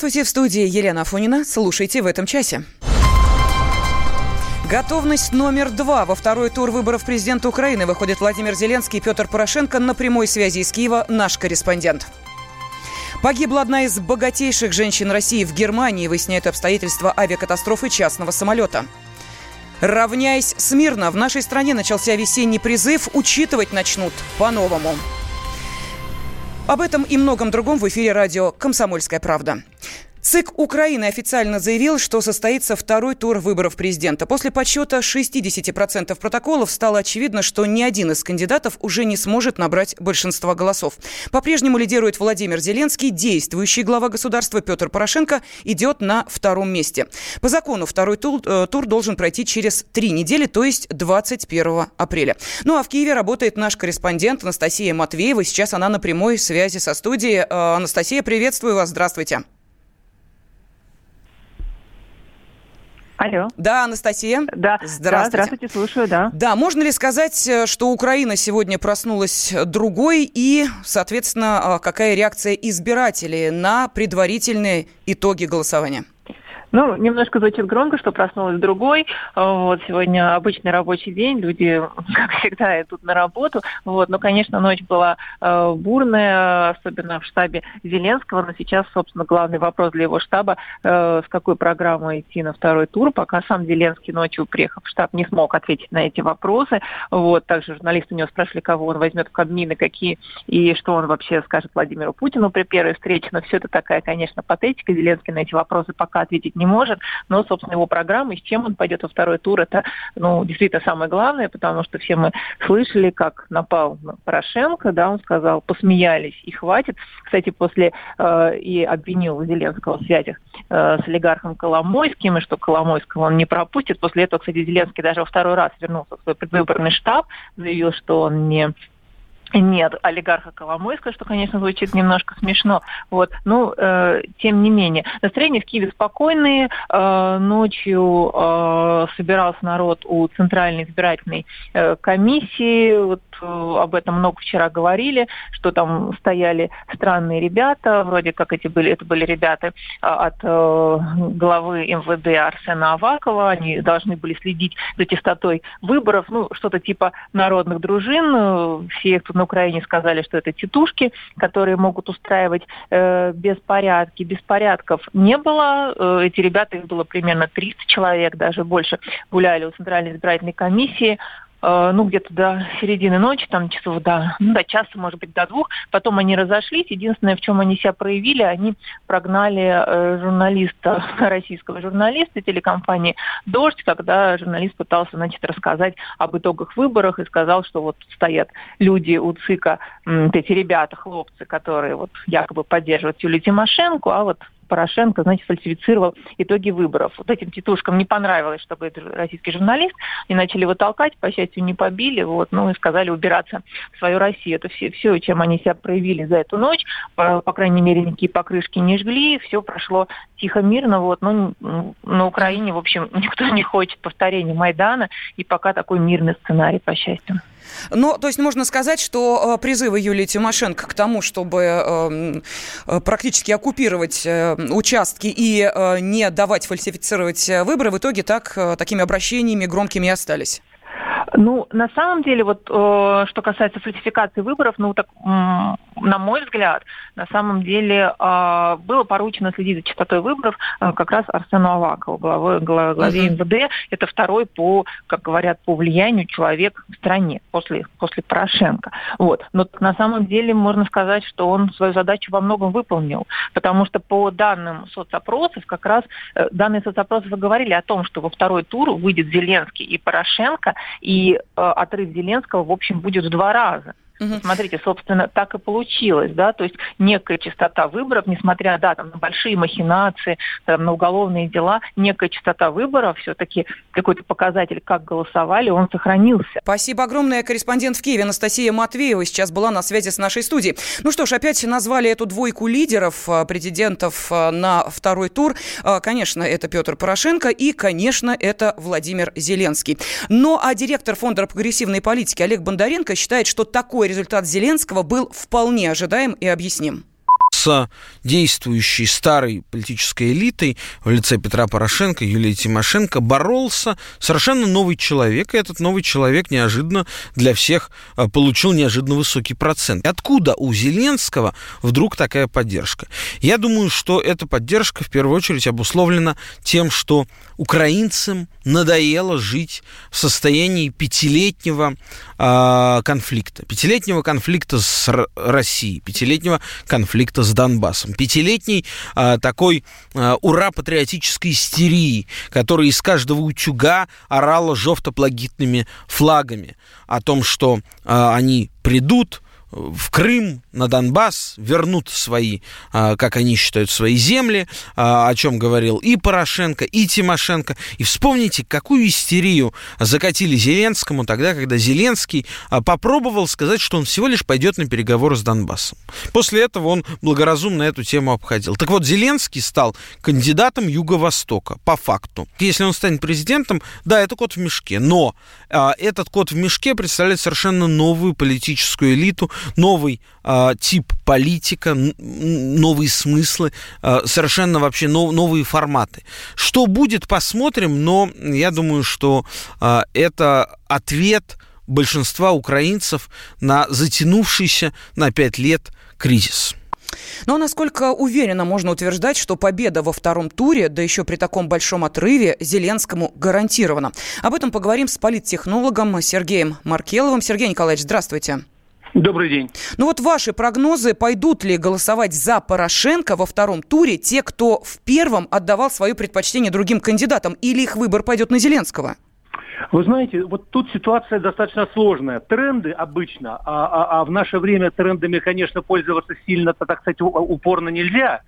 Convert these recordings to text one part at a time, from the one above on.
Здравствуйте, в студии Елена Фонина. Слушайте в этом часе. Готовность номер два. Во второй тур выборов президента Украины выходит Владимир Зеленский и Петр Порошенко на прямой связи из Киева наш корреспондент. Погибла одна из богатейших женщин России в Германии, выясняют обстоятельства авиакатастрофы частного самолета. Равняясь смирно, в нашей стране начался весенний призыв «Учитывать начнут по-новому». Об этом и многом другом в эфире радио «Комсомольская правда». ЦИК Украины официально заявил, что состоится второй тур выборов президента. После подсчета 60% протоколов стало очевидно, что ни один из кандидатов уже не сможет набрать большинство голосов. По-прежнему лидирует Владимир Зеленский, действующий глава государства Петр Порошенко идет на втором месте. По закону второй тур, э, тур должен пройти через три недели, то есть 21 апреля. Ну а в Киеве работает наш корреспондент Анастасия Матвеева. Сейчас она на прямой связи со студией. Э, Анастасия, приветствую вас. Здравствуйте. Алло. Да, Анастасия. Да. Здравствуйте. Да, здравствуйте, слушаю, да. Да, можно ли сказать, э, что Украина сегодня проснулась другой и, соответственно, а, какая реакция избирателей на предварительные итоги голосования? Ну, немножко звучит громко, что проснулась другой. Вот сегодня обычный рабочий день, люди, как всегда, идут на работу. Вот, но, конечно, ночь была э, бурная, особенно в штабе Зеленского. Но сейчас, собственно, главный вопрос для его штаба, э, с какой программой идти на второй тур. Пока сам Зеленский ночью, приехав в штаб, не смог ответить на эти вопросы. Вот, также журналисты у него спрашивали, кого он возьмет в Кабмины, какие и что он вообще скажет Владимиру Путину при первой встрече. Но все это такая, конечно, патетика. Зеленский на эти вопросы пока ответить не может, но, собственно, его программа и с чем он пойдет во второй тур, это, ну, действительно самое главное, потому что все мы слышали, как напал Порошенко, да, он сказал, посмеялись и хватит. Кстати, после э, и обвинил Зеленского в связях э, с олигархом Коломойским, и что Коломойского он не пропустит. После этого, кстати, Зеленский даже во второй раз вернулся в свой предвыборный штаб, заявил, что он не нет олигарха Коломойского, что, конечно, звучит немножко смешно. Вот. Ну, э, тем не менее. Настроение в Киеве спокойные. Э, ночью э, собирался народ у Центральной избирательной э, комиссии. Вот об этом много вчера говорили, что там стояли странные ребята. Вроде как эти были, это были ребята э, от э, главы МВД Арсена Авакова. Они должны были следить за чистотой выборов. Ну, что-то типа народных дружин. Все тут на Украине сказали, что это тетушки, которые могут устраивать э, беспорядки. Беспорядков не было. Э, эти ребята, их было примерно 300 человек, даже больше, гуляли у Центральной избирательной комиссии. Э, ну, где-то до середины ночи, там часов до, ну, до часа, может быть, до двух. Потом они разошлись. Единственное, в чем они себя проявили, они прогнали э, журналиста, российского журналиста телекомпании «Дождь», когда журналист пытался, значит, рассказать об итогах выборов и сказал, что вот стоят люди у ЦИКа, эти ребята, хлопцы, которые вот якобы поддерживают Юлию Тимошенко, а вот Порошенко, знаете, фальсифицировал итоги выборов. Вот этим титушкам не понравилось, чтобы это российский журналист, и начали его толкать, по счастью, не побили, вот, ну и сказали убираться в свою Россию. Это все, все чем они себя проявили за эту ночь. По, по крайней мере, никакие покрышки не жгли, все прошло тихо, мирно, вот, но на Украине, в общем, никто не хочет повторения Майдана, и пока такой мирный сценарий, по счастью. Но, то есть можно сказать, что э, призывы Юлии Тимошенко к тому, чтобы эм, э, практически оккупировать э, участки и не давать фальсифицировать выборы, в итоге так, такими обращениями громкими и остались. Ну, на самом деле, вот э, что касается фальсификации выборов, ну, так, э, на мой взгляд, на самом деле э, было поручено следить за частотой выборов э, как раз Арсену Авакову, главе, главе uh-huh. МВД. Это второй по, как говорят, по влиянию человек в стране после, после Порошенко. Вот. Но на самом деле можно сказать, что он свою задачу во многом выполнил, потому что по данным соцопросов, как раз э, данные соцопросов говорили о том, что во второй тур выйдет Зеленский и Порошенко, и э, отрыв Зеленского, в общем, будет в два раза. Угу. Смотрите, собственно, так и получилось, да, то есть некая частота выборов, несмотря, да, там, на большие махинации, там, на уголовные дела, некая частота выборов, все-таки какой-то показатель, как голосовали, он сохранился. Спасибо огромное. Корреспондент в Киеве Анастасия Матвеева сейчас была на связи с нашей студией. Ну что ж, опять назвали эту двойку лидеров, э, президентов э, на второй тур. Э, конечно, это Петр Порошенко и, конечно, это Владимир Зеленский. Но а директор Фонда прогрессивной политики Олег Бондаренко считает, что такой результат Зеленского был вполне ожидаем и объясним. С действующей старой политической элитой в лице Петра Порошенко, Юлии Тимошенко боролся совершенно новый человек, и этот новый человек неожиданно для всех а, получил неожиданно высокий процент. Откуда у Зеленского вдруг такая поддержка? Я думаю, что эта поддержка в первую очередь обусловлена тем, что украинцам надоело жить в состоянии пятилетнего э, конфликта. Пятилетнего конфликта с Россией, пятилетнего конфликта с Донбассом, пятилетней э, такой э, ура-патриотической истерии, которая из каждого утюга орала жовто-плагитными флагами о том, что э, они придут, в Крым, на Донбасс, вернут свои, а, как они считают, свои земли, а, о чем говорил и Порошенко, и Тимошенко. И вспомните, какую истерию закатили Зеленскому тогда, когда Зеленский а, попробовал сказать, что он всего лишь пойдет на переговоры с Донбассом. После этого он благоразумно эту тему обходил. Так вот, Зеленский стал кандидатом Юго-Востока, по факту. Если он станет президентом, да, это кот в мешке, но этот кот в мешке представляет совершенно новую политическую элиту, новый э, тип политика, новые смыслы, э, совершенно вообще нов, новые форматы. Что будет, посмотрим, но я думаю, что э, это ответ большинства украинцев на затянувшийся на пять лет кризис. Но насколько уверенно можно утверждать, что победа во втором туре, да еще при таком большом отрыве, Зеленскому гарантирована? Об этом поговорим с политтехнологом Сергеем Маркеловым. Сергей Николаевич, здравствуйте. Добрый день. Ну вот ваши прогнозы, пойдут ли голосовать за Порошенко во втором туре те, кто в первом отдавал свое предпочтение другим кандидатам, или их выбор пойдет на Зеленского? Вы знаете, вот тут ситуация достаточно сложная. Тренды обычно, а, а, а в наше время трендами, конечно, пользоваться сильно, так сказать, упорно нельзя.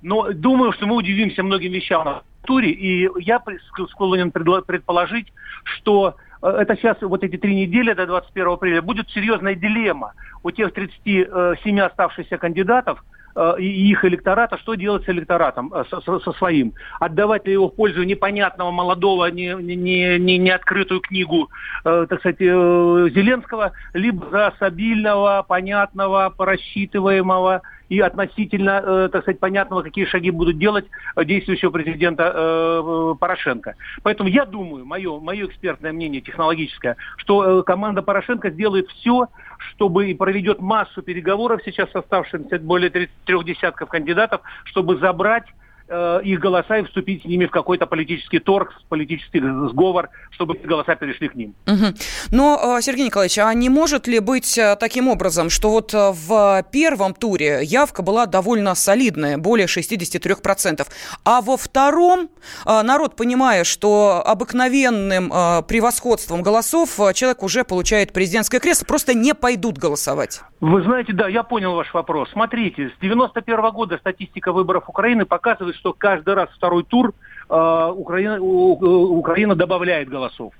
Но думаю, что мы удивимся многим вещам на туре, и я склонен предположить, что это сейчас, вот эти три недели до 21 апреля, будет серьезная дилемма у тех 37 оставшихся кандидатов, э, и их электората, что делать с электоратом, э, со, своим. Отдавать ли его в пользу непонятного, молодого, не, не, не, не открытую книгу, так сказать, Зеленского, либо за стабильного, понятного, просчитываемого, и относительно, э, так сказать, понятного, какие шаги будут делать действующего президента э, Порошенко. Поэтому я думаю, мое, мое экспертное мнение, технологическое, что э, команда Порошенко сделает все, чтобы и проведет массу переговоров сейчас с оставшимся более трех десятков кандидатов, чтобы забрать Э, их голоса и вступить с ними в какой-то политический торг, политический сговор, чтобы голоса перешли к ним. Угу. Но, э, Сергей Николаевич, а не может ли быть э, таким образом, что вот в первом туре явка была довольно солидная, более 63%, а во втором народ, понимая, что обыкновенным превосходством голосов человек уже получает президентское кресло, просто не пойдут голосовать? Вы знаете, да, я понял ваш вопрос. Смотрите, с 91 -го года статистика выборов Украины показывает, что каждый раз второй тур э, Украина, Украина добавляет голосов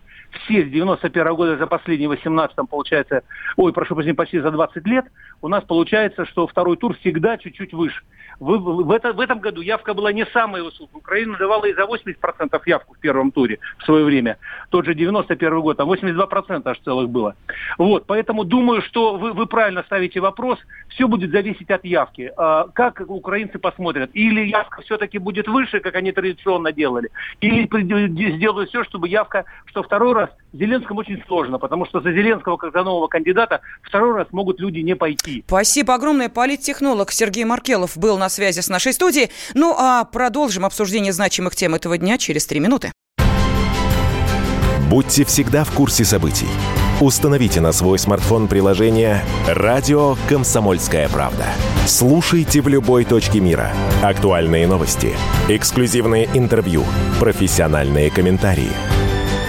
все с 91 -го года за последние 18, получается, ой, прошу прощения, почти за 20 лет, у нас получается, что второй тур всегда чуть-чуть выше. В, в, это, в этом году явка была не самая высокая. Украина давала и за 80% явку в первом туре в свое время. Тот же 91 год, там 82% аж целых было. Вот, поэтому думаю, что вы, вы правильно ставите вопрос. Все будет зависеть от явки. А, как украинцы посмотрят. Или явка все-таки будет выше, как они традиционно делали. Или сделают все, чтобы явка, что второй раз Зеленскому очень сложно, потому что за Зеленского, как за нового кандидата, второй раз могут люди не пойти. Спасибо огромное. Политтехнолог Сергей Маркелов был на связи с нашей студией. Ну а продолжим обсуждение значимых тем этого дня через три минуты. Будьте всегда в курсе событий. Установите на свой смартфон приложение «Радио Комсомольская правда». Слушайте в любой точке мира. Актуальные новости, эксклюзивные интервью, профессиональные комментарии –